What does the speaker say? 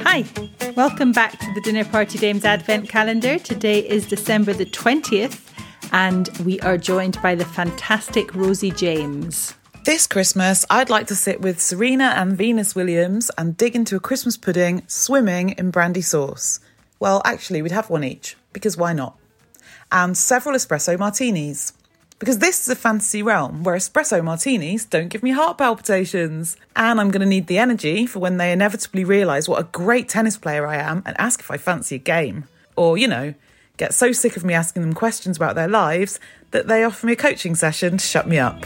Hi, welcome back to the Dinner Party Dames Advent Calendar. Today is December the 20th, and we are joined by the fantastic Rosie James. This Christmas, I'd like to sit with Serena and Venus Williams and dig into a Christmas pudding swimming in brandy sauce. Well, actually, we'd have one each, because why not? And several espresso martinis. Because this is a fantasy realm where espresso martinis don't give me heart palpitations. And I'm going to need the energy for when they inevitably realise what a great tennis player I am and ask if I fancy a game. Or, you know, get so sick of me asking them questions about their lives that they offer me a coaching session to shut me up.